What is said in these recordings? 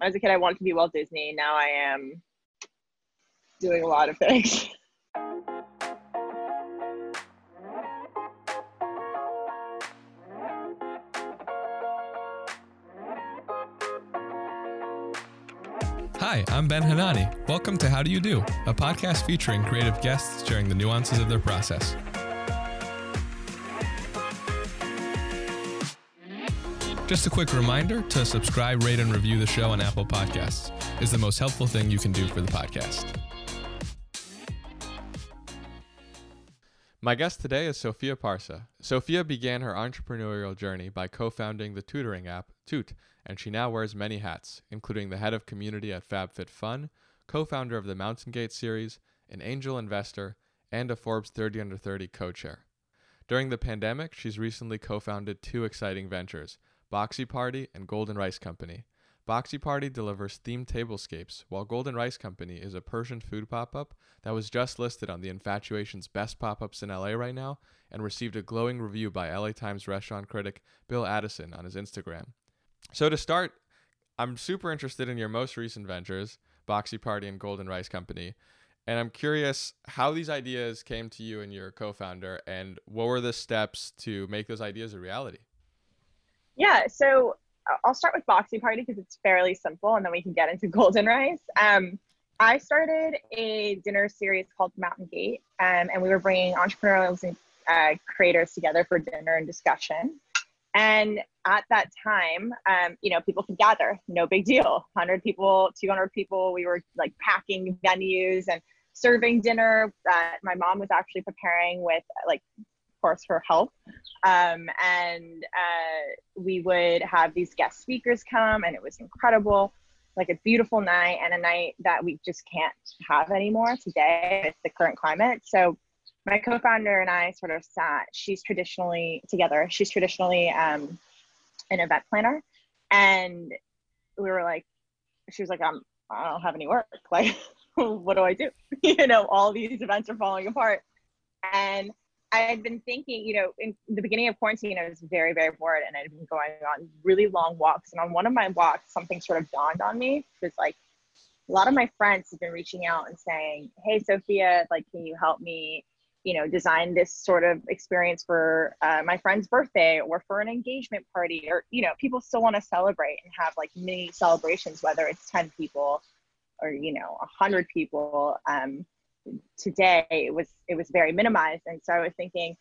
as a kid, I wanted to be Walt Disney. Now I am doing a lot of things. Hi, I'm Ben Hanani. Welcome to How Do You Do, a podcast featuring creative guests sharing the nuances of their process. Just a quick reminder to subscribe, rate, and review the show on Apple Podcasts is the most helpful thing you can do for the podcast. My guest today is Sophia Parsa. Sophia began her entrepreneurial journey by co founding the tutoring app Toot, and she now wears many hats, including the head of community at FabFitFun, co founder of the Mountain Gate series, an angel investor, and a Forbes 30 Under 30 co chair. During the pandemic, she's recently co founded two exciting ventures Boxy Party and Golden Rice Company. Boxy Party delivers themed tablescapes, while Golden Rice Company is a Persian food pop up that was just listed on the Infatuation's best pop ups in LA right now and received a glowing review by LA Times restaurant critic Bill Addison on his Instagram. So, to start, I'm super interested in your most recent ventures, Boxy Party and Golden Rice Company. And I'm curious how these ideas came to you and your co founder, and what were the steps to make those ideas a reality? Yeah, so uh, I'll start with Boxy Party because it's fairly simple, and then we can get into Golden Rice. Um, I started a dinner series called Mountain Gate, um, and we were bringing entrepreneurs and uh, creators together for dinner and discussion. And at that time, um, you know, people could gather, no big deal. 100 people, 200 people. We were like packing venues and serving dinner that my mom was actually preparing with like course, for help. Um, and uh, we would have these guest speakers come, and it was incredible like a beautiful night and a night that we just can't have anymore today with the current climate. So my co-founder and I sort of sat. She's traditionally together. She's traditionally um, an event planner, and we were like, she was like, "I'm I don't have any work. Like, what do I do? you know, all these events are falling apart." And I had been thinking, you know, in the beginning of quarantine, I was very, very bored and I'd been going on really long walks. And on one of my walks, something sort of dawned on me. It was like a lot of my friends have been reaching out and saying, Hey, Sophia, like, can you help me, you know, design this sort of experience for uh, my friend's birthday or for an engagement party? Or, you know, people still want to celebrate and have like mini celebrations, whether it's 10 people or, you know, 100 people. Um, today it was it was very minimized. And so i was thinking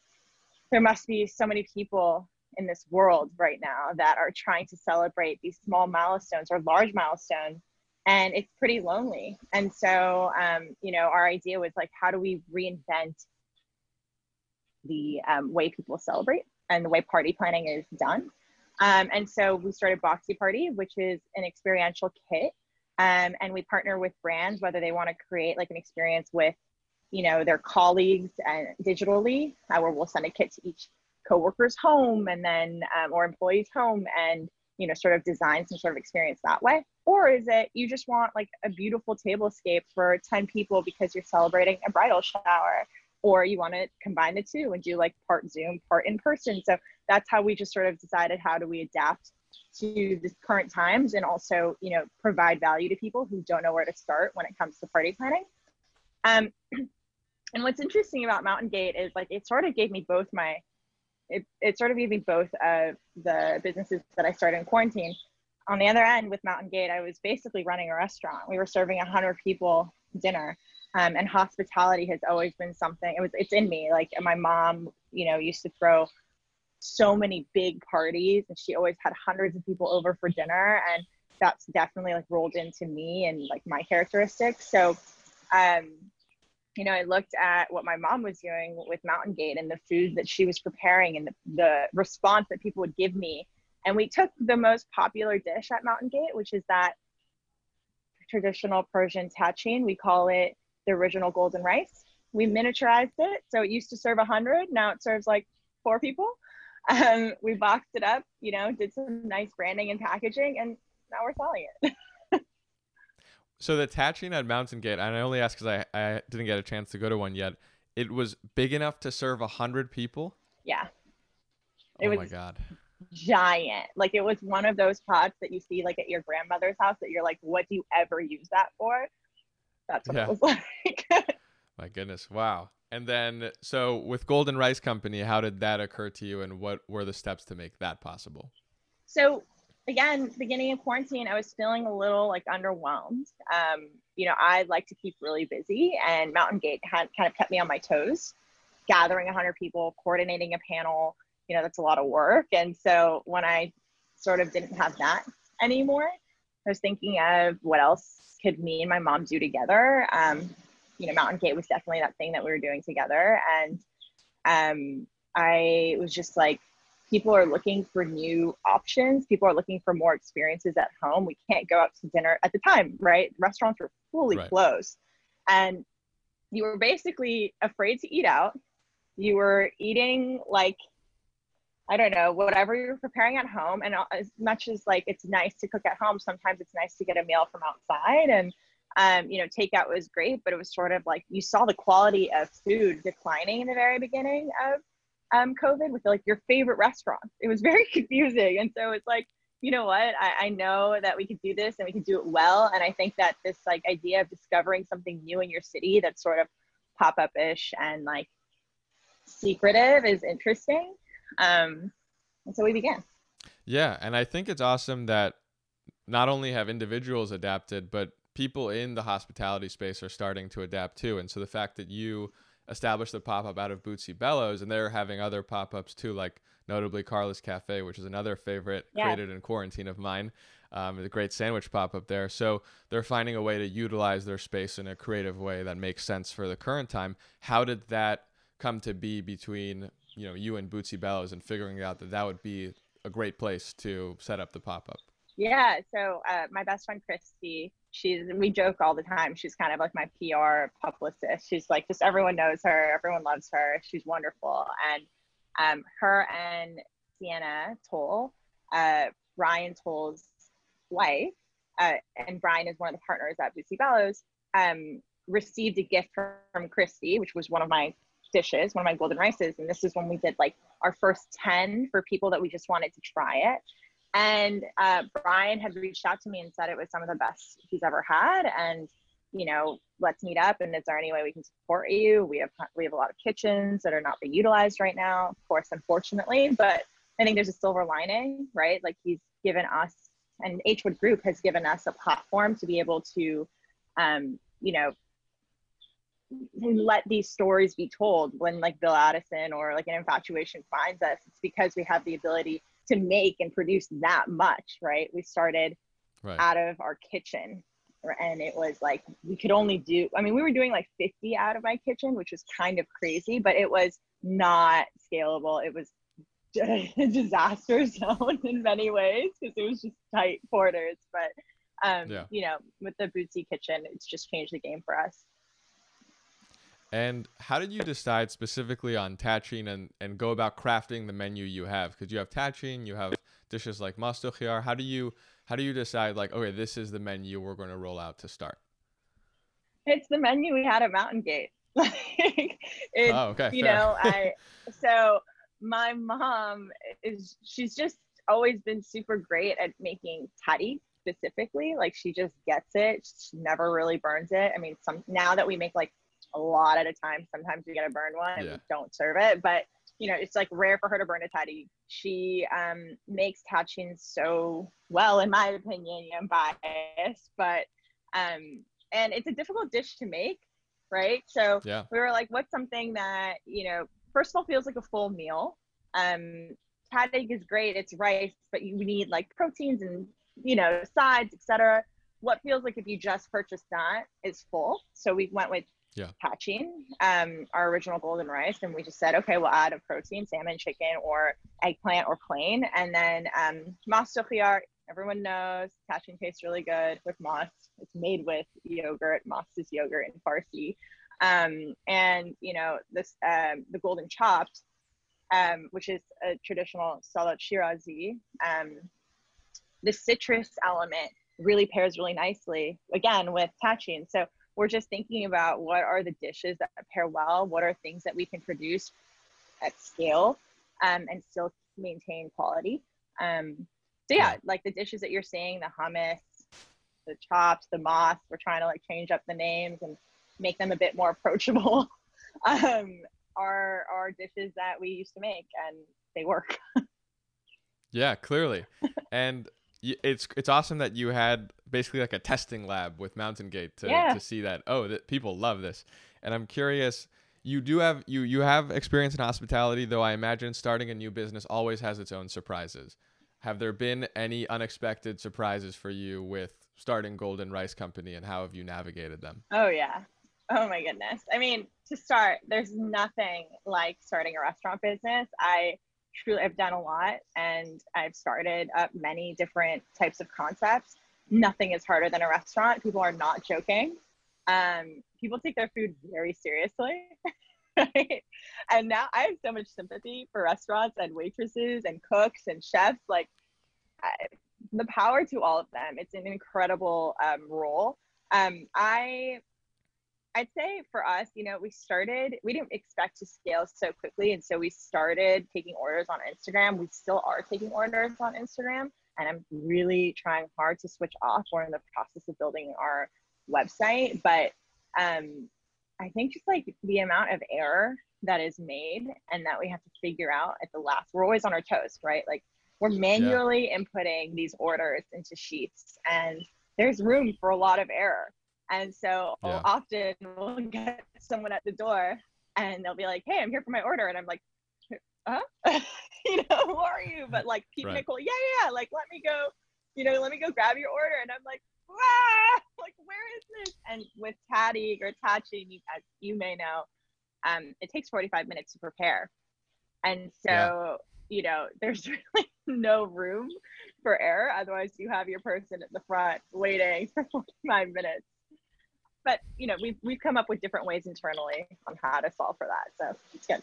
there must be so many people in this world right now that are trying to celebrate these small milestones or large milestones and it's pretty lonely. And so um, you know our idea was like how do we reinvent the um, way people celebrate and the way party planning is done? Um, and so we started boxy party which is an experiential kit um, and we partner with brands whether they want to create like an experience with you know their colleagues and digitally uh, where we'll send a kit to each coworker's home and then um, or employee's home and you know sort of design some sort of experience that way. Or is it you just want like a beautiful tablescape for 10 people because you're celebrating a bridal shower? Or you want to combine the two and do like part zoom part in person. So that's how we just sort of decided how do we adapt to the current times and also you know provide value to people who don't know where to start when it comes to party planning. Um, and what's interesting about mountain gate is like it sort of gave me both my it, it sort of gave me both of the businesses that i started in quarantine. On the other end with mountain gate i was basically running a restaurant. We were serving 100 people dinner um, and hospitality has always been something it was it's in me. Like my mom you know used to throw so many big parties and she always had hundreds of people over for dinner and that's definitely like rolled into me and like my characteristics so um you know, I looked at what my mom was doing with Mountain Gate and the food that she was preparing and the, the response that people would give me. And we took the most popular dish at Mountain Gate, which is that traditional Persian tahchin. We call it the original golden rice. We miniaturized it. So it used to serve 100. Now it serves like four people. Um, we boxed it up, you know, did some nice branding and packaging, and now we're selling it. So the tahchin at Mountain Gate, and I only ask because I, I didn't get a chance to go to one yet. It was big enough to serve a hundred people. Yeah. It oh was, my god. giant. Like it was one of those pots that you see like at your grandmother's house that you're like, what do you ever use that for? That's what yeah. it was like. My goodness. Wow. And then, so with Golden Rice Company, how did that occur to you, and what were the steps to make that possible? So, again, beginning of quarantine, I was feeling a little like underwhelmed. Um, you know, I like to keep really busy, and Mountain Gate had kind of kept me on my toes. Gathering 100 people, coordinating a panel, you know, that's a lot of work. And so when I sort of didn't have that anymore, I was thinking of what else could me and my mom do together. Um, you know, Mountain Gate was definitely that thing that we were doing together. And um, I was just like, people are looking for new options. People are looking for more experiences at home. We can't go out to dinner at the time, right? Restaurants were fully right. closed. And you were basically afraid to eat out. You were eating like, I don't know, whatever you're preparing at home. And as much as like it's nice to cook at home, sometimes it's nice to get a meal from outside. And um, you know, takeout was great, but it was sort of like you saw the quality of food declining in the very beginning of um, COVID with like your favorite restaurants. It was very confusing. And so it's like, you know what, I, I know that we could do this and we could do it well. And I think that this like idea of discovering something new in your city that's sort of pop up ish and like secretive is interesting. Um, and so we began. Yeah. And I think it's awesome that not only have individuals adapted, but people in the hospitality space are starting to adapt too. And so the fact that you established the pop up out of Bootsy Bellows and they're having other pop ups too, like notably Carla's Cafe, which is another favorite yeah. created in quarantine of mine. Um, a great sandwich pop up there. So they're finding a way to utilize their space in a creative way that makes sense for the current time. How did that come to be between you know you and Bootsy Bellows and figuring out that that would be a great place to set up the pop up? Yeah. So uh, my best friend Christy she's we joke all the time. She's kind of like my pr publicist. She's like just everyone knows her everyone loves her. She's wonderful. And um, her and sienna toll uh, brian toll's wife uh, and brian is one of the partners at Bootsy bellows um, received a gift from, from christy which was one of my dishes one of my golden rices. And this is when we did like our first 10 for people that we just wanted to try it and uh, Brian had reached out to me and said it was some of the best he's ever had. And, you know, let's meet up. And is there any way we can support you? We have we have a lot of kitchens that are not being utilized right now, of course, unfortunately. But I think there's a silver lining, right? Like he's given us, and H-Wood Group has given us a platform to be able to, um, you know, let these stories be told when like Bill Addison or like an infatuation finds us. It's because we have the ability to make and produce that much, right? We started right. out of our kitchen and it was like we could only do i mean we were doing like 50 out of my kitchen which was kind of crazy but it was not scalable it was a disaster zone in many ways because it was just tight quarters but um yeah. you know with the bootsy kitchen it's just changed the game for us and how did you decide specifically on tahchin and, and go about crafting the menu you have? Because you have tahchin, you have dishes like mastochiar. How do you how do you decide like okay, this is the menu we're going to roll out to start? It's the menu we had at Mountain Gate. like oh, okay. You fair. know, I so my mom is she's just always been super great at making toddy specifically. Like she just gets it. She never really burns it. I mean, some now that we make like a lot at a time. Sometimes we get a burn one and yeah. we don't serve it, but you know, it's like rare for her to burn a toddy. She um, makes tahchin so well, in my opinion. I'm biased, but um, and it's a difficult dish to make, right? So yeah. we were like, what's something that you know, first of all, feels like a full meal. Um, tahdig is great; it's rice, but you need like proteins and you know sides, etc. What feels like if you just purchase that is full. So we went with yeah. tahchin, um, our original golden rice, and we just said, okay, we'll add a protein, salmon, chicken, or eggplant, or plain, and then um, mastochiar. Everyone knows tahchin tastes really good with mas. It's made with yogurt. Mas is yogurt in Farsi, um, and you know this um, the golden chopped, um, which is a traditional salat shirazi. Um, the citrus element really pairs really nicely again with tahchin. So we're just thinking about what are the dishes that pair well, what are things that we can produce at scale um, and still maintain quality. Um, so yeah, like the dishes that you're seeing, the hummus, the chops, the moss, we're trying to like change up the names and make them a bit more approachable. um, are are dishes that we used to make and they work. yeah, clearly. and it's it's awesome that you had basically like a testing lab with Mountain Gate to, yeah. to see that oh that people love this. And I'm curious you do have you you have experience in hospitality though I imagine starting a new business always has its own surprises. Have there been any unexpected surprises for you with starting Golden Rice Company and how have you navigated them? Oh yeah. Oh my goodness. I mean, to start, there's nothing like starting a restaurant business. I truly I've done a lot and I've started up many different types of concepts. Nothing is harder than a restaurant. People are not joking. Um, people take their food very seriously. Right? And now I have so much sympathy for restaurants and waitresses and cooks and chefs. Like I, the power to all of them. It's an incredible um, role. Um, I I'd say for us, you know, we started, we didn't expect to scale so quickly. And so we started taking orders on Instagram. We still are taking orders on Instagram. And I'm really trying hard to switch off. We're in the process of building our website. But um, I think just like the amount of error that is made and that we have to figure out at the last, we're always on our toes, right? Like we're manually yeah. inputting these orders into sheets and there's room for a lot of error and so yeah. often we'll get someone at the door and they'll be like, Hey, I'm here for my order. And I'm like, huh? you know, who are you? But like keeping right. cool. Yeah, yeah, like let me go, you know, let me go grab your order. And I'm like, ah, like where is this? And with Tati or Tachi, as you may know, um, it takes 45 minutes to prepare. And so, yeah. you know, there's really no room for error. Otherwise, you have your person at the front waiting for 45 minutes but you know we've we've come up with different ways internally on how to solve for that so it's good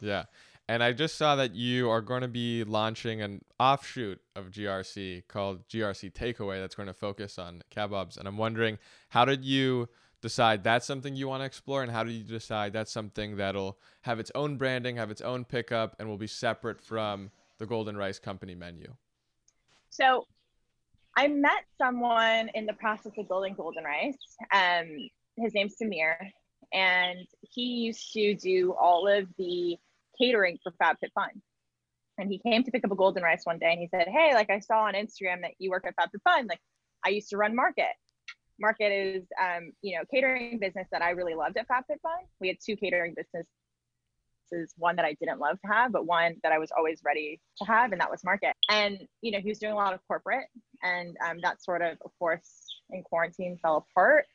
yeah. And i just saw that you are going to be launching an offshoot of grc called grc takeaway that's going to focus on kebabs. And i'm wondering how did you decide that's something you want to explore? And how do you decide that's something that'll have its own branding have its own pickup and will be separate from the golden rice company menu? So I met someone in the process of building Golden Rice. Um, his name's Samir, and he used to do all of the catering for FabFitFun. And he came to pick up a Golden Rice one day, and he said, "Hey, like I saw on Instagram that you work at FabFitFun. Like I used to run Market. Market is, um, you know, catering business that I really loved at FabFitFun. We had two catering business is one that I didn't love to have, but one that I was always ready to have, and that was market. And you know, he was doing a lot of corporate, and um, that sort of, of course, in quarantine fell apart.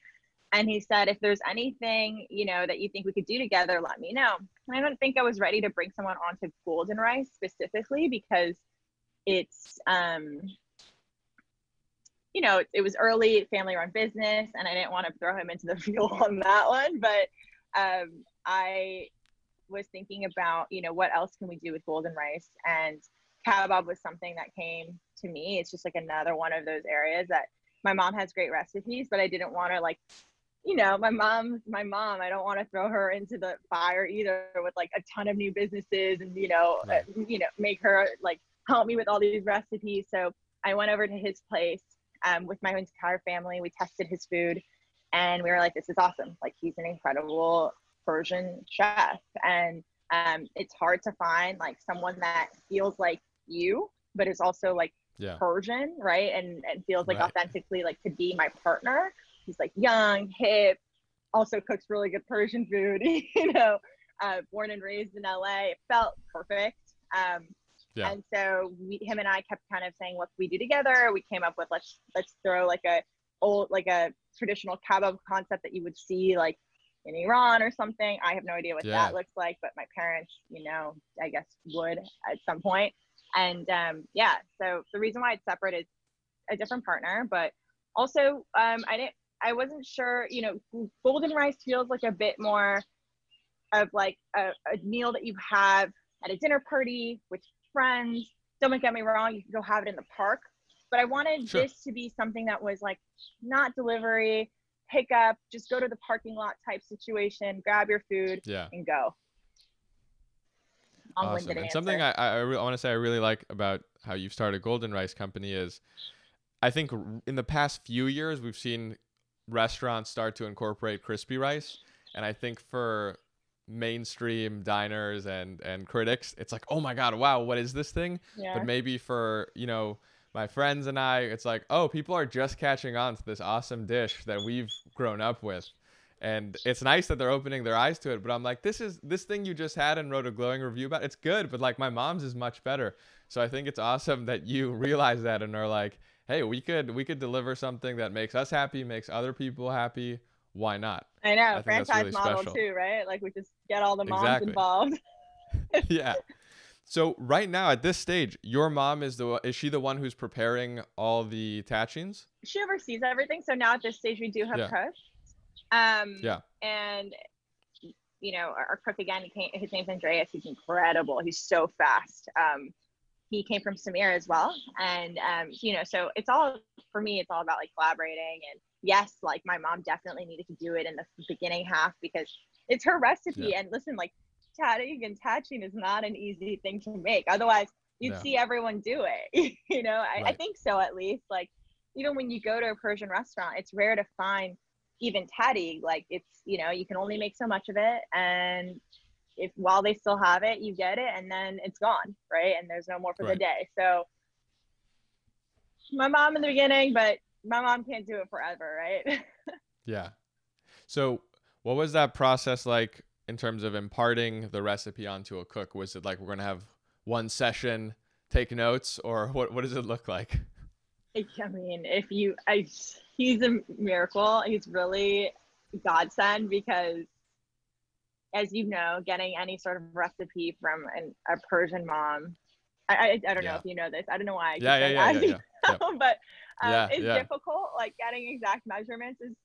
And he said, if there's anything you know that you think we could do together, let me know. And I don't think I was ready to bring someone onto Golden Rice specifically because it's um, you know, it was early family run business and I didn't want to throw him into the fuel on that one. But um, I was thinking about, you know, what else can we do with golden rice? And kebab was something that came to me. It's just like another one of those areas that my mom has great recipes, but I didn't want to like, you know, my mom, my mom, I don't want to throw her into the fire either with like a ton of new businesses and, you know, uh, right. uh, you know, make her like help me with all these recipes. So I went over to his place um, with my entire family. We tested his food and we were like, this is awesome. Like he's an incredible Persian chef. And um, it's hard to find like someone that feels like you, but is also like yeah. Persian, right? And, and feels like right. authentically like to be my partner. He's like young, hip, also cooks really good Persian food, you know, uh, born and raised in LA. It felt perfect. Um, yeah. And so we, him and I kept kind of saying, what can we do together? We came up with let's let's throw like a old like a traditional kebab concept that you would see like in Iran or something. I have no idea what yeah. that looks like, but my parents, you know, I guess would at some point. And um, yeah, so the reason why it's separate is a different partner, but also um, I didn't, I wasn't sure, you know, golden rice feels like a bit more of like a, a meal that you have at a dinner party with friends. Don't get me wrong, you can go have it in the park, but I wanted sure. this to be something that was like not delivery, pick up, just go to the parking lot type situation, grab your food, yeah. and go. awesome. And something I, I, I want to say I really like about how you've started Golden Rice Company is I think in the past few years we've seen restaurants start to incorporate crispy rice. And I think for mainstream diners and and critics it's like oh my god wow what is this thing yeah. but maybe for you know my friends and i it's like oh people are just catching on to this awesome dish that we've grown up with and it's nice that they're opening their eyes to it but i'm like this is this thing you just had and wrote a glowing review about it's good but like my mom's is much better so i think it's awesome that you realize that and are like hey we could we could deliver something that makes us happy makes other people happy why not i know I franchise really model special. too right like we just get all the moms exactly. involved yeah so right now at this stage your mom is the is she the one who's preparing all the tachines she oversees everything so now at this stage we do have yeah. cooks um, yeah. And you know, our, our cook again, his name's Andreas. He's incredible. He's so fast. Um, he came from Samir as well, and um, you know, so it's all for me. It's all about like collaborating. And yes, like my mom definitely needed to do it in the beginning half because it's her recipe. Yeah. And listen, like tatting and taching is not an easy thing to make. Otherwise, you'd see everyone do it. you know, I, right. I think so at least. Like even when you go to a Persian restaurant, it's rare to find even tatty like it's you know you can only make so much of it and if while they still have it you get it and then it's gone right? And there's no more for right. the day. So my mom in the beginning but my mom can't do it forever right? Yeah. So what was that process like in terms of imparting the recipe onto a cook? Was it like we're gonna have one session take notes or what, what does it look like? I mean, if you, I, he's a miracle. He's really godsend because, as you know, getting any sort of recipe from an, a Persian mom, I, I, I don't yeah. know if you know this. I don't know why. I yeah, yeah, yeah, yeah, yeah, but um, it's difficult. Like getting exact measurements is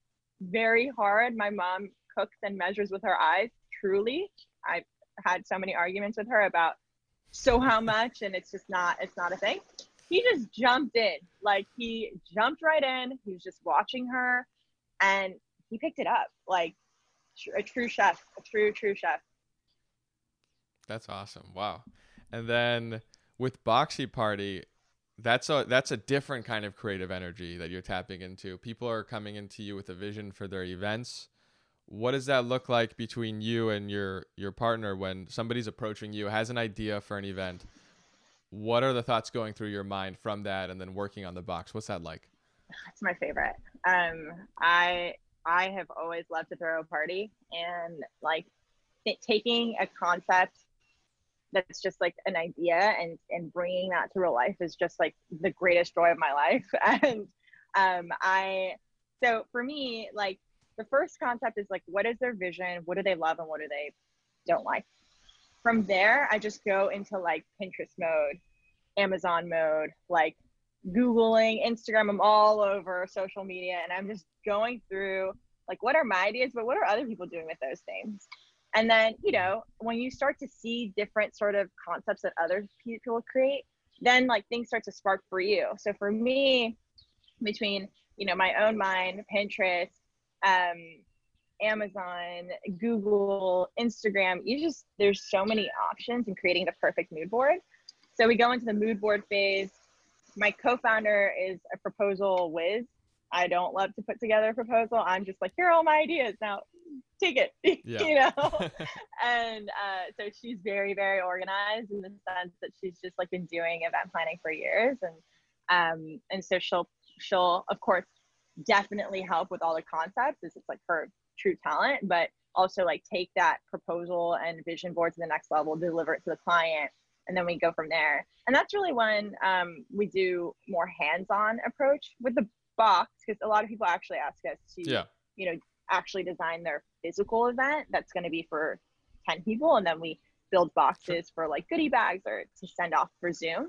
very hard. My mom cooks and measures with her eyes. Truly, I've had so many arguments with her about so how much, and it's just not. It's not a thing he just jumped in. Like he jumped right in. He was just watching her and he picked it up. Like a true chef, a true, true chef. That's awesome. Wow. And then with Boxy Party, that's a that's a different kind of creative energy that you're tapping into. People are coming into you with a vision for their events. What does that look like between you and your your partner when somebody's approaching you, has an idea for an event, what are the thoughts going through your mind from that and then working on the box what's that like it's my favorite um i i have always loved to throw a party and like taking a concept that's just like an idea and and bringing that to real life is just like the greatest joy of my life. And um i so for me like the first concept is like what is their vision? What do they love and what do they don't like? From there, I just go into like Pinterest mode, Amazon mode, like Googling, Instagram, I'm all over social media. And I'm just going through like, what are my ideas, but what are other people doing with those things? And then, you know, when you start to see different sort of concepts that other people create, then like things start to spark for you. So for me, between, you know, my own mind, Pinterest, um, Amazon, Google, Instagram. You just, there's so many options in creating the perfect mood board. So we go into the mood board phase. My co founder is a proposal whiz. I don't love to put together a proposal. I'm just like, here are all my ideas. Now take it, yeah. you know? and uh, so she's very, very organized in the sense that she's just like been doing event planning for years. And, um, and so she'll, she'll of course definitely help with all the concepts. It's like her true talent, but also like take that proposal and vision board to the next level, deliver it to the client, and then we go from there. And that's really when um, we do more hands-on approach with the box because a lot of people actually ask us to, yeah. you know, actually design their physical event that's going to be for 10 people, and then we build boxes for like goodie bags or to send off for Zoom.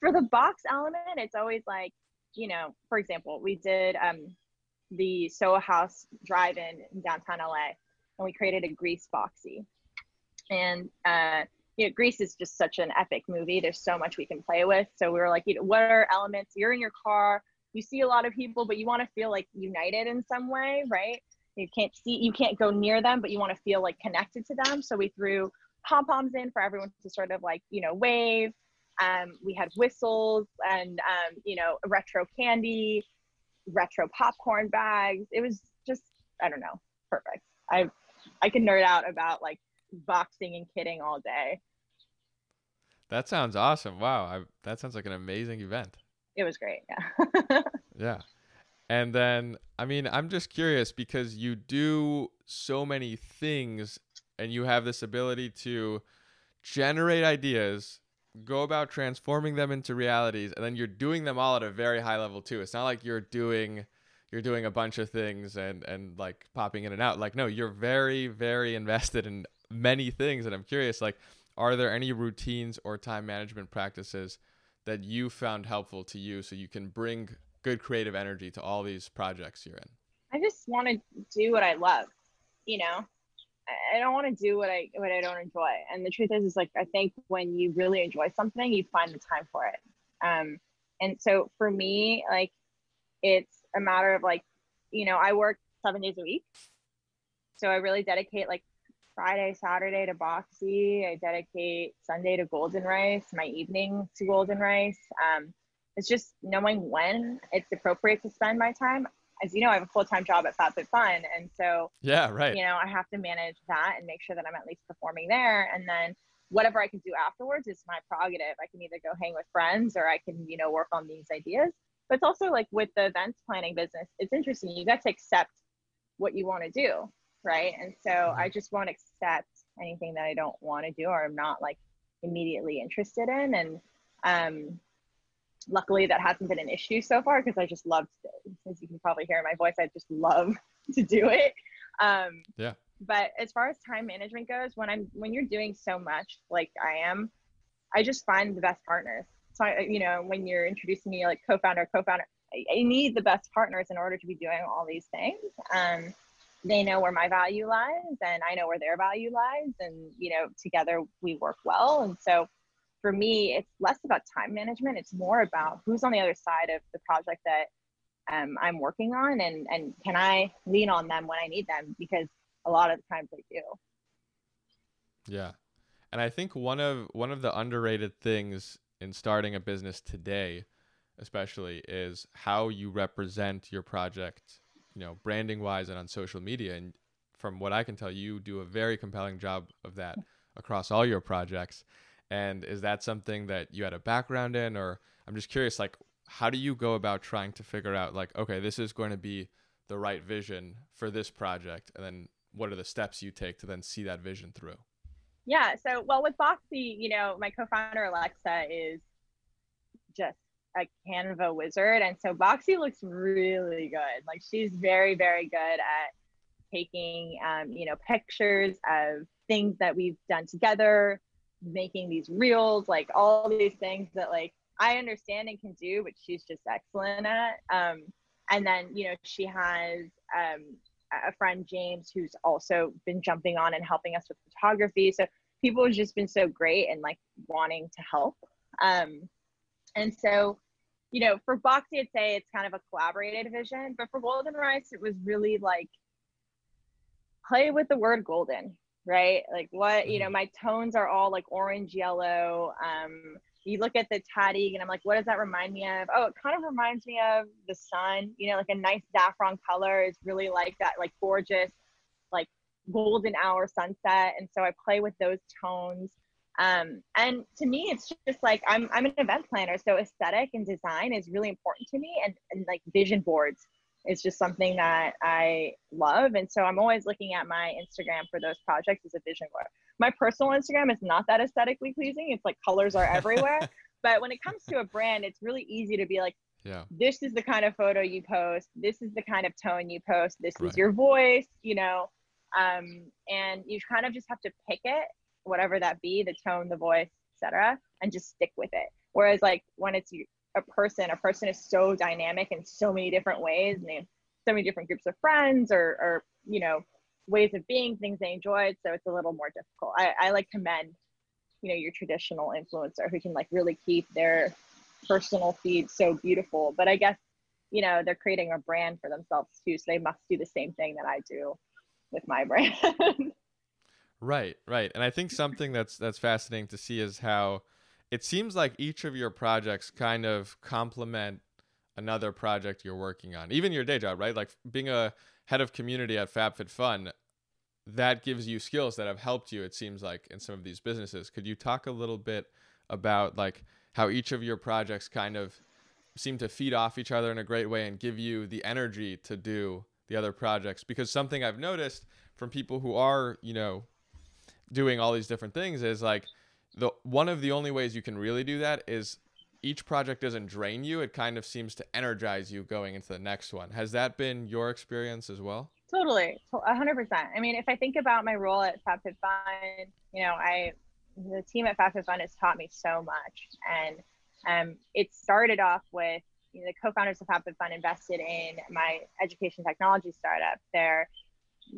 For the box element, it's always like, you know, for example, we did um, the Soho House Drive-In in downtown LA, and we created a Grease Boxy. And uh, you know, Grease is just such an epic movie. There's so much we can play with. So we were like, you know, what are elements? You're in your car, you see a lot of people, but you want to feel like united in some way, right? You can't see, you can't go near them, but you want to feel like connected to them. So we threw pom poms in for everyone to sort of like you know wave. Um, we had whistles and um, you know retro candy, retro popcorn bags. It was just I don't know, perfect. I I can nerd out about like boxing and kidding all day. That sounds awesome. Wow, I, that sounds like an amazing event. It was great. Yeah. yeah. And then, I mean, I'm just curious because you do so many things and you have this ability to generate ideas, go about transforming them into realities, and then you're doing them all at a very high level too. It's not like you're doing you're doing a bunch of things and and like popping in and out. Like no, you're very very invested in many things and I'm curious like are there any routines or time management practices that you found helpful to you so you can bring good creative energy to all these projects you're in? I just want to do what I love, you know. I don't want to do what I what I don't enjoy. And the truth is, is like I think when you really enjoy something, you find the time for it. Um, and so for me, like it's a matter of like, you know, I work seven days a week, so I really dedicate like Friday, Saturday to Boxy. I dedicate Sunday to Golden Rice. My evening to Golden Rice. Um, it's just knowing when it's appropriate to spend my time as you know, I have a full time job at Fat Fun. and so yeah, right. You know, I have to manage that and make sure that I'm at least performing there, and then whatever I can do afterwards is my prerogative. I can either go hang with friends or I can, you know, work on these ideas. But it's also like with the events planning business, it's interesting. You got to accept what you want to do, right? And so mm-hmm. I just won't accept anything that I don't want to do or I'm not like immediately interested in. And um, luckily that hasn't been an issue so far because I just love to, as you can probably hear in my voice, I just love to do it. Um, yeah. But as far as time management goes, when I'm when you're doing so much like I am, I just find the best partners. So I, you know, when you're introducing me like co-founder, co-founder, I, I need the best partners in order to be doing all these things. Um, they know where my value lies, and I know where their value lies, and you know, together we work well. And so for me, it's less about time management. It's more about who's on the other side of the project that um, I'm working on, and and can I lean on them when I need them? Because a lot of the times they do. Yeah, and I think one of one of the underrated things in starting a business today, especially, is how you represent your project. You know, branding wise and on social media. And from what I can tell, you do a very compelling job of that across all your projects. And is that something that you had a background in, or I'm just curious, like, how do you go about trying to figure out, like, okay, this is going to be the right vision for this project, and then what are the steps you take to then see that vision through? Yeah. So, well, with Boxy, you know, my co-founder Alexa is just a Canva wizard, and so Boxy looks really good. Like she's very, very good at taking, um, you know, pictures of things that we've done together, making these reels, like all these things that like I understand and can do, but she's just excellent at. Um, and then you know she has um, a friend James who's also been jumping on and helping us with photography. So people have just been so great and like wanting to help. Um, and so you know for Boxy, I'd say it's kind of a collaborated vision, but for Golden Rice, it was really like play with the word golden right? Like what, you know, mm-hmm. my tones are all like orange, yellow. Um, you look at the Tahdig and I'm like, what does that remind me of? Oh, it kind of reminds me of the sun, you know, like a nice saffron color is really like that, like gorgeous, like golden hour sunset. And so I play with those tones. Um, and to me, it's just like I'm, I'm an event planner. So aesthetic and design is really important to me and, and like vision boards is just something that I love. And so I'm always looking at my Instagram for those projects as a vision board. My personal Instagram is not that aesthetically pleasing. It's like colors are everywhere. but when it comes to a brand, it's really easy to be like, yeah. this is the kind of photo you post. This is the kind of tone you post. This right. is your voice, you know. Um, and you kind of just have to pick it, whatever that be, the tone, the voice, etc., and just stick with it. Whereas like when it's a person. A person is so dynamic in so many different ways, and they have so many different groups of friends or, or you know, ways of being, things they enjoyed. So it's a little more difficult. I, I like commend, you know, your traditional influencer who can like really keep their personal feed so beautiful. But I guess, you know, they're creating a brand for themselves too. So they must do the same thing that I do with my brand. Right, right. And I think something that's that's fascinating to see is how it seems like each of your projects kind of complement another project you're working on. Even your day job, right? Like being a head of community at FabFitFun, that gives you skills that have helped you it seems like in some of these businesses. Could you talk a little bit about like how each of your projects kind of seem to feed off each other in a great way and give you the energy to do the other projects because something I've noticed from people who are, you know, doing all these different things is like the one of the only ways you can really do that is each project doesn't drain you it kind of seems to energize you going into the next one. Has that been your experience as well? Totally 100% i mean if i think about my role at fabfitfun you know i the team at fabfitfun has taught me so much. And um, it started off with you know, the co-founders of fabfitfun invested in my education technology startup. They're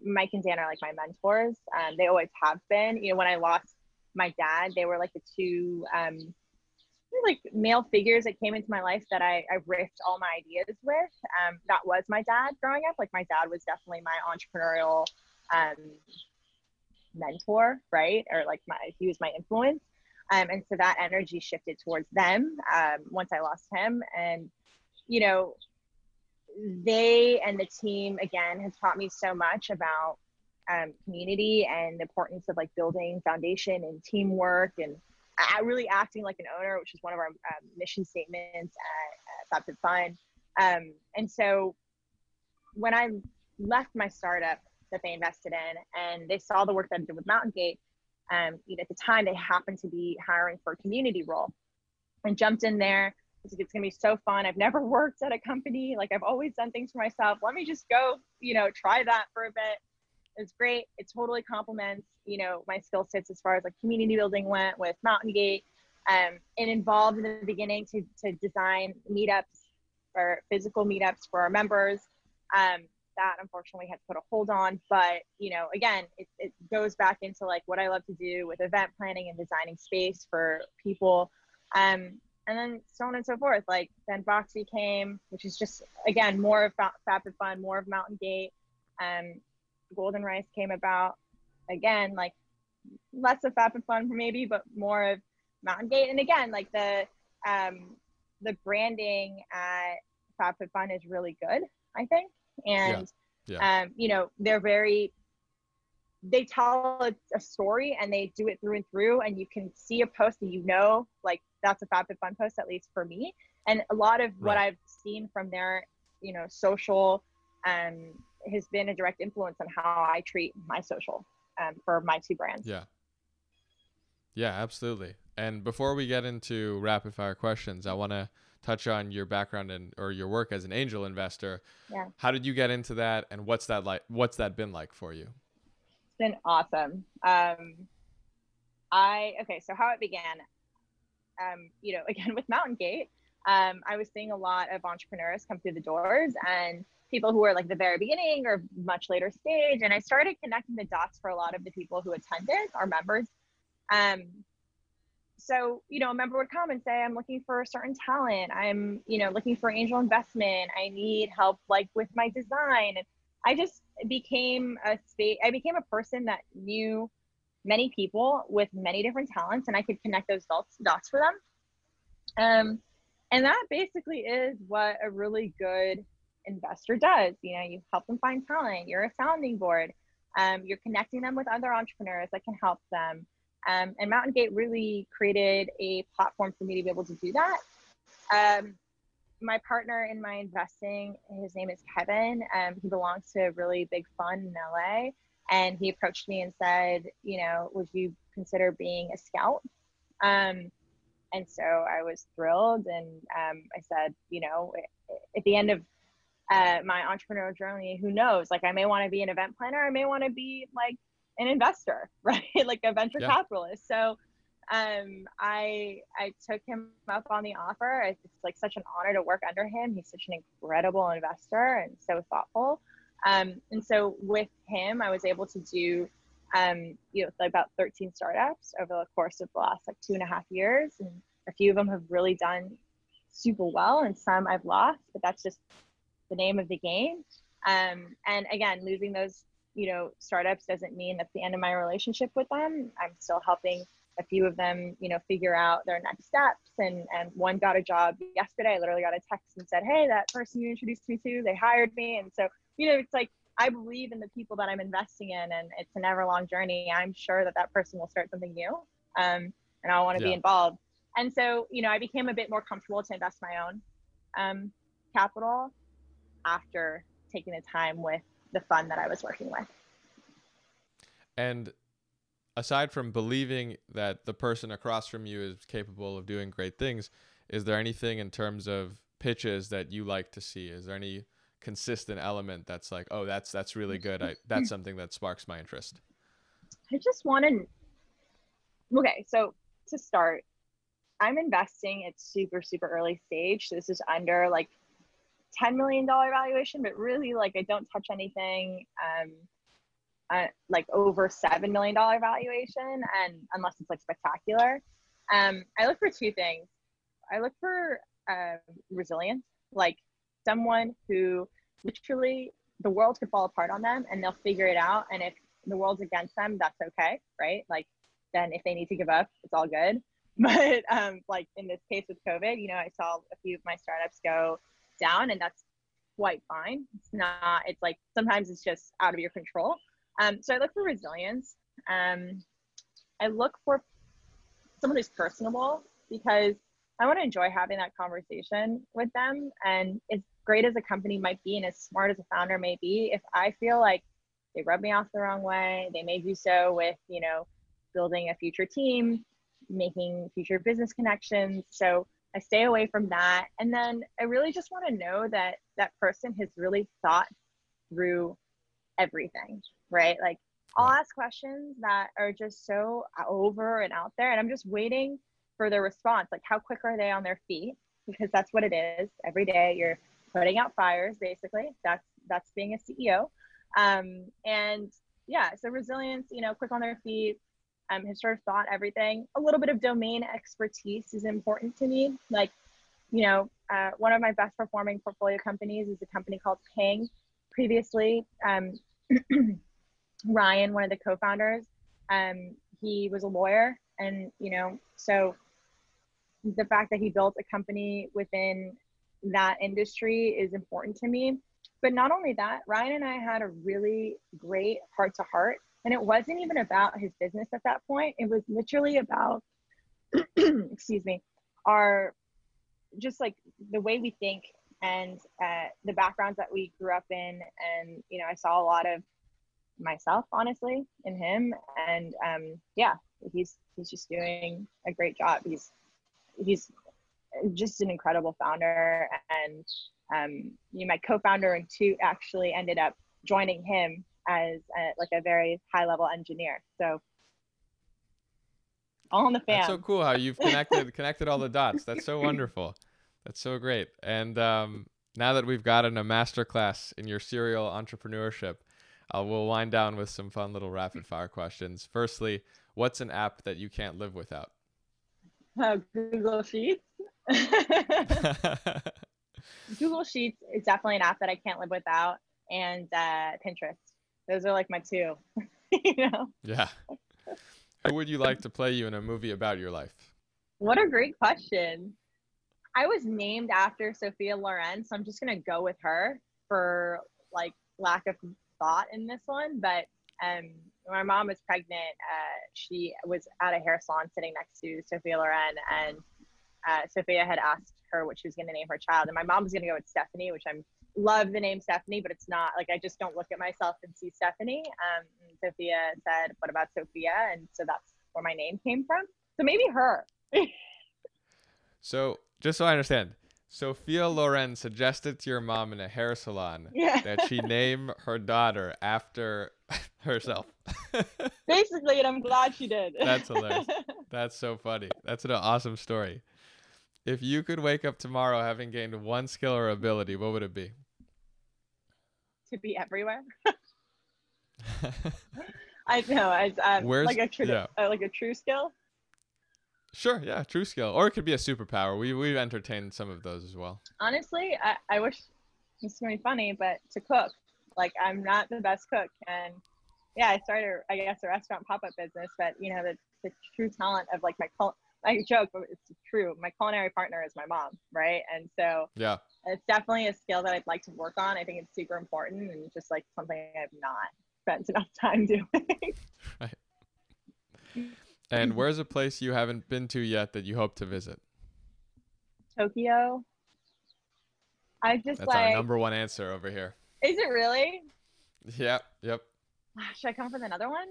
Mike and Dan are like my mentors. Um, they always have been. You know, when I lost my dad, they were like the two um, like male figures that came into my life that I, I riffed all my ideas with. Um, that was my dad growing up. Like my dad was definitely my entrepreneurial um, mentor, right? Or like my he was my influence. Um, and so that energy shifted towards them um, once I lost him. And you know, they and the team again have taught me so much about um, community and the importance of like building foundation and teamwork and uh, really acting like an owner, which is one of our um, mission statements at, at FabFitFun. Um, and so when I left my startup that they invested in and they saw the work that I did with Mountain Gate, um, you know, at the time they happened to be hiring for a community role and jumped in there it's to be so fun. I've never worked at a company. Like I've always done things for myself. Let me just go, you know, try that for a bit. It's great. It totally complements, you know, my skill sets as far as like community building went with Mountain Gate. Um, and involved in the beginning to, to design meetups or physical meetups for our members. Um, that unfortunately had to put a hold on. But, you know, again, it, it goes back into like what I love to do with event planning and designing space for people. Um, and then so on and so forth. Like then Boxy came, which is just again more of FabFitFun, more of Mountain Gate. Um, Golden Rice came about again, like less of FabFitFun maybe, but more of Mountain Gate. And again, like the um, the branding at FabFitFun is really good, I think. And yeah. Yeah. Um, you know, they're very they tell a, a, story and they do it through and through and you can see a post that you know like that's a FabFitFun post at least for me. And a lot of right. what i've seen from their you know social um has been a direct influence on how i treat my social um, for my two brands. Yeah. Yeah absolutely. And before we get into rapid fire questions i want to touch on your background and or your work as an angel investor. Yeah. How did you get into that and what's that like what's that been like for you been awesome. Um, I okay, so how it began, um, you know, again with Mountain Gate, um, I was seeing a lot of entrepreneurs come through the doors and people who were like the very beginning or much later stage, and I started connecting the dots for a lot of the people who attended, our members. Um, so you know, a member would come and say, "I'm looking for a certain talent. I'm you know looking for angel investment. I need help like with my design." And I just became a space i became a person that knew many people with many different talents and i could connect those dots, dots for them. Um, and that basically is what a really good investor does. You know you help them find talent you're a sounding board um, you're connecting them with other entrepreneurs that can help them. Um, and mountain gate really created a platform for me to be able to do that. Um, my partner in my investing, his name is Kevin. Um, he belongs to a really big fund in LA. And he approached me and said, you know, would you consider being a scout? Um, and so I was thrilled. And um, I said, you know, at the end of uh, my entrepreneurial journey, who knows? Like, I may want to be an event planner. I may want to be like an investor, right? like a venture yeah. capitalist. So um, I I took him up on the offer. It's like such an honor to work under him. He's such an incredible investor and so thoughtful. Um, and so with him, I was able to do um, you know about 13 startups over the course of the last like two and a half years, and a few of them have really done super well, and some I've lost, but that's just the name of the game. Um, and again, losing those you know, startups doesn't mean that's the end of my relationship with them. I'm still helping a few of them, you know, figure out their next steps. And and one got a job yesterday. I literally got a text and said, "Hey, that person you introduced me to, they hired me." And so, you know, it's like I believe in the people that I'm investing in, and it's an never long journey. I'm sure that that person will start something new, um, and I want to yeah. be involved. And so, you know, I became a bit more comfortable to invest my own um, capital after taking the time with the fund that I was working with. And aside from believing that the person across from you is capable of doing great things, is there anything in terms of pitches that you like to see? Is there any consistent element that's like, oh, that's that's really good. I that's something that sparks my interest. I just want to. Okay, so to start, I'm investing at super super early stage. So this is under like ten million dollar valuation, but really like I don't touch anything. Um, uh, like over seven million dollar valuation, and unless it's like spectacular, um, I look for two things. I look for uh, resilience, like someone who literally the world could fall apart on them, and they'll figure it out. And if the world's against them, that's okay, right? Like then if they need to give up, it's all good. But um, like in this case with COVID, you know, I saw a few of my startups go down, and that's quite fine. It's not. It's like sometimes it's just out of your control. Um, so I look for resilience. Um, I look for someone who's personable because I want to enjoy having that conversation with them. And as great as a company might be and as smart as a founder may be, if I feel like they rub me off the wrong way, they may do so with, you know, building a future team, making future business connections. So I stay away from that. And then I really just want to know that that person has really thought through everything right? Like I'll ask questions that are just so over and out there, and I'm just waiting for their response. Like, how quick are they on their feet? Because that's what it is. Every day you're putting out fires, basically. That's that's being a CEO. Um, and yeah, so resilience, you know, quick on their feet, um, has sort of thought everything. A little bit of domain expertise is important to me. Like, you know, uh, one of my best performing portfolio companies is a company called Ping. Previously, um, Ryan, one of the co-founders, um, he was a lawyer, and you know, so the fact that he built a company within that industry is important to me. But not only that, Ryan and I had a really great heart to heart, and it wasn't even about his business at that point. It was literally about, excuse me, our just like the way we think and uh, the backgrounds that we grew up in, and you know, I saw a lot of myself honestly in him. And um yeah he's he's just doing a great job. He's he's just an incredible founder. And um you know, my co-founder and two actually ended up joining him as a, like a very high level engineer. So all in the fan. that's so cool how you've connected connected all the dots. That's so wonderful. That's so great. And um now that we've gotten a master class in your serial entrepreneurship uh, we'll wind down with some fun little rapid fire questions. Firstly, what's an app that you can't live without? Uh, Google Sheets. Google Sheets is definitely an app that I can't live without, and uh, Pinterest. Those are like my two. you know. Yeah. Who would you like to play you in a movie about your life? What a great question. I was named after Sophia Loren, so I'm just gonna go with her for like lack of thought in this one, but um, my mom was pregnant, uh, she was at a hair salon sitting next to Sophia Loren, and uh, Sophia had asked her what she was going to name her child, and my mom was going to go with Stephanie, which I'm love the name Stephanie, but it's not like I just don't look at myself and see Stephanie. Um, Sophia said, "What about Sophia?" And so that's where my name came from. So maybe her. so just so I understand, Sophia Loren suggested to your mom in a hair salon yeah. that she name her daughter after herself. Basically, and I'm glad she did. That's hilarious. That's so funny. That's an awesome story. If you could wake up tomorrow having gained one skill or ability, what would it be? To be everywhere. I know. I um, Where's, like a true, yeah. uh, like a true skill. Sure, yeah, true skill, or it could be a superpower. We we've entertained some of those as well. Honestly, I, I wish this is gonna be funny, but to cook, Like I'm not the best cook, and yeah, I started, I guess, a restaurant pop up business. But you know, the, the true talent of like my cul- I joke, but it's true. My culinary partner is my mom, right? And so yeah, it's definitely a skill that I'd like to work on. I think it's super important and just like something I've not spent enough time doing. right. And where's a place you haven't been to yet that you hope to visit? Tokyo. I just That's like our number one answer over here. Is it really? Yep. Yep. Should I come up with another one?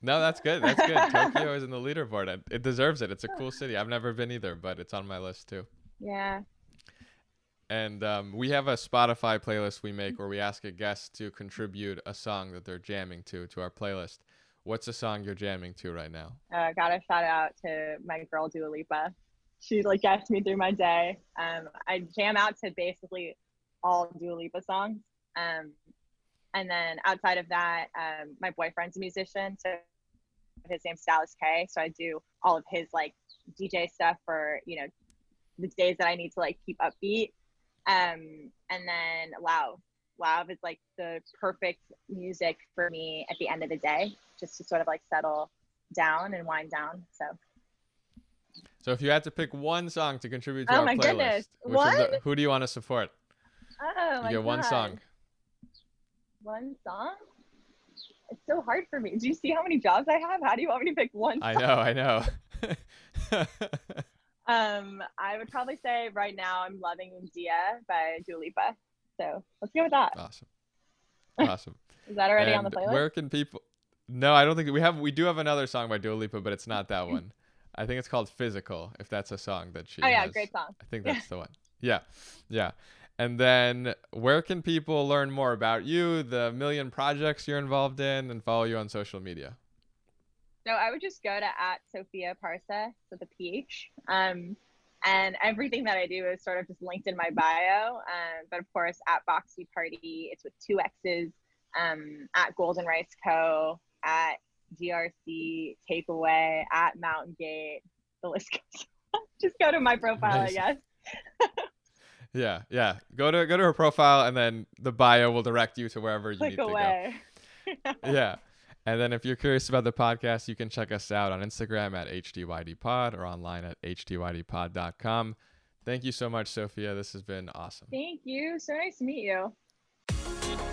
No, that's good. That's good. Tokyo is in the leaderboard. It deserves it. It's a cool city. I've never been either, but it's on my list too. Yeah. And um, we have a Spotify playlist we make where we ask a guest to contribute a song that they're jamming to to our playlist. What's the song you're jamming to right now? I uh, got a shout out to my girl Dua Lipa. She like gets me through my day. Um, I jam out to basically all Dua Lipa songs. Um, and then outside of that, um, my boyfriend's a musician, so his name's Dallas K. So I do all of his like DJ stuff for you know the days that I need to like keep upbeat. Um, and then Lauv. Lauv is like the perfect music for me at the end of the day, just to sort of like settle down and wind down. So. So if you had to pick one song to contribute to oh our my playlist, goodness. What? The, who do you want to support? Oh you my get God. one song. One song? It's so hard for me. Do you see how many jobs I have? How do you want me to pick one? Song? I know, I know. um, I would probably say right now I'm loving Dia by Dua Lipa. So let's go with that. Awesome. Awesome. Is that already and on the playlist? Where can people? No, I don't think we have. We do have another song by Dua Lipa, but it's not that one. I think it's called "Physical." If that's a song that she. Oh yeah, has. great song. I think that's the one. Yeah, yeah. And then, where can people learn more about you, the million projects you're involved in, and follow you on social media? So I would just go to at Sophia Parsa with a PH. Um, and everything that I do is sort of just linked in my bio. Um, but of course, at Boxy Party, it's with two X's. Um, at Golden Rice Co. At GRC Takeaway. At Mountain Gate. The list goes. just go to my profile, Amazing. I guess. yeah, yeah. Go to go to her profile, and then the bio will direct you to wherever you Click need away. to go. yeah. And then if you're curious about the podcast, you can check us out on Instagram at HDYDpod or online at HDYDpod.com. Thank you so much, Sophia. This has been awesome. Thank you. So nice to meet you.